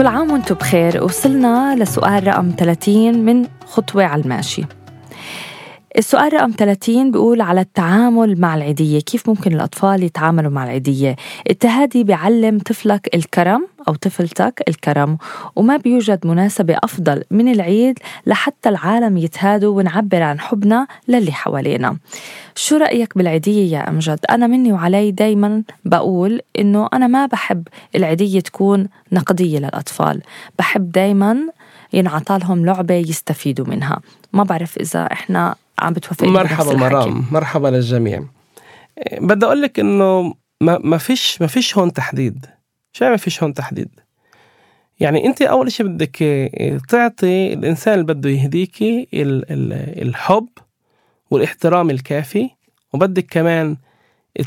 كل عام وأنتم بخير. وصلنا لسؤال رقم 30 من خطوة على الماشي. السؤال رقم 30 بيقول على التعامل مع العيدية. كيف ممكن الأطفال يتعاملوا مع العيدية؟ التهادي بيعلم طفلك الكرم أو طفلتك الكرم وما بيوجد مناسبة أفضل من العيد لحتى العالم يتهادوا ونعبر عن حبنا للي حوالينا. شو رأيك بالعيدية يا أمجد؟ أنا مني وعلي دايما بقول إنه أنا ما بحب العيدية تكون نقدية للأطفال. بحب دايما ينعطى لهم لعبة يستفيدوا منها. ما بعرف إذا إحنا عم بتوافق مرحبا مرام. مرحبا للجميع. بدي أقول لك إنه ما ما فيش ما فيش هون تحديد. شو يعني ما فيش هون تحديد. يعني انت أول شيء بدك تعطي الإنسان اللي بده يهديكي الحب والإحترام الكافي وبدك كمان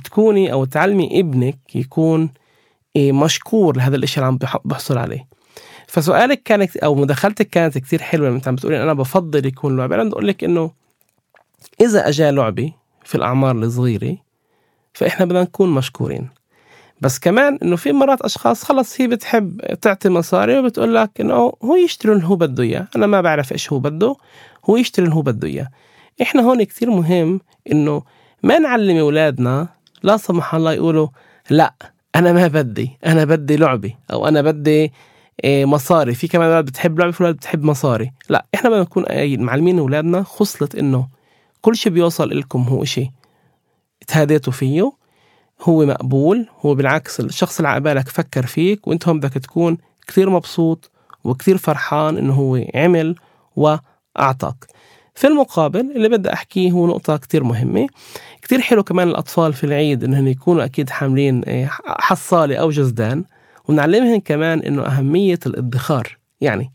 تكوني أو تعلمي ابنك يكون مشكور لهذا الإشي اللي عم بحصل عليه. فسؤالك كانت أو مداخلتك كانت كثير حلوة لما انت عم بتقولي أنا بفضل يكون لعبه أنا بدي أقول لك إنه إذا أجا لعبة في الأعمار الصغيرة فإحنا بدنا نكون مشكورين. بس كمان إنه في مرات أشخاص خلص هي بتحب تعطي مصاري وبتقول لك إنه هو يشتري اللي هو بده إياه. أنا ما بعرف إيش هو بده هو يشتري اللي هو بده إياه. إحنا هون كتير مهم إنه ما نعلم أولادنا لا سمح الله يقولوا لا أنا ما بدي أنا بدي لعبة أو أنا بدي إيه، مصاري. في كمان أولاد بتحب لعبة في أولاد بتحب مصاري. لا إحنا بدنا نكون معلمين أولادنا خصله إنه كل شيء بيوصل لكم هو شيء تهاديتوا فيه. هو مقبول هو بالعكس الشخص اللي عقبالك فكر فيك وأنت هم بدك تكون كثير مبسوط وكثير فرحان إنه هو عمل وأعطاك. في المقابل اللي بدي أحكيه هو نقطة كتير مهمة. كتير حلو كمان الأطفال في العيد إنهم يكونوا أكيد حاملين إيه، حصالة أو جزدان. ونعلمهم كمان إنه أهمية الادخار. يعني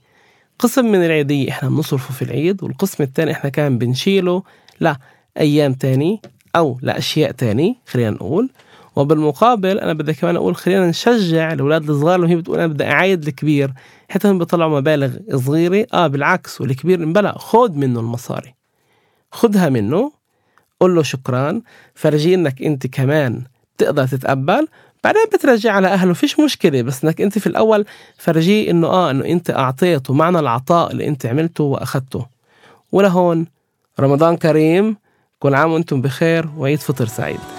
قسم من العيدية إحنا بنصرفه في العيد والقسم الثاني إحنا كمان بنشيله لأيام تاني أو لأشياء تاني خلينا نقول. وبالمقابل أنا بدي كمان أقول خلينا نشجع الأولاد الصغار اللي هي بتقول أنا بدي أعايد الكبير حتى هم بيطلعوا مبالغ صغيرة. آه بالعكس والكبير بلأ خذ منه المصاري. خذها منه قول له شكرا فرجي إنك أنت كمان تقدر تتقبل. بعدين بترجع على أهله فيش مشكلة بس إنك أنت في الأول فرجيه إنه آه إنه أنت أعطيته معنى العطاء اللي أنت عملته وأخذته. ولهون رمضان كريم كل عام وأنتم بخير وعيد فطر سعيد.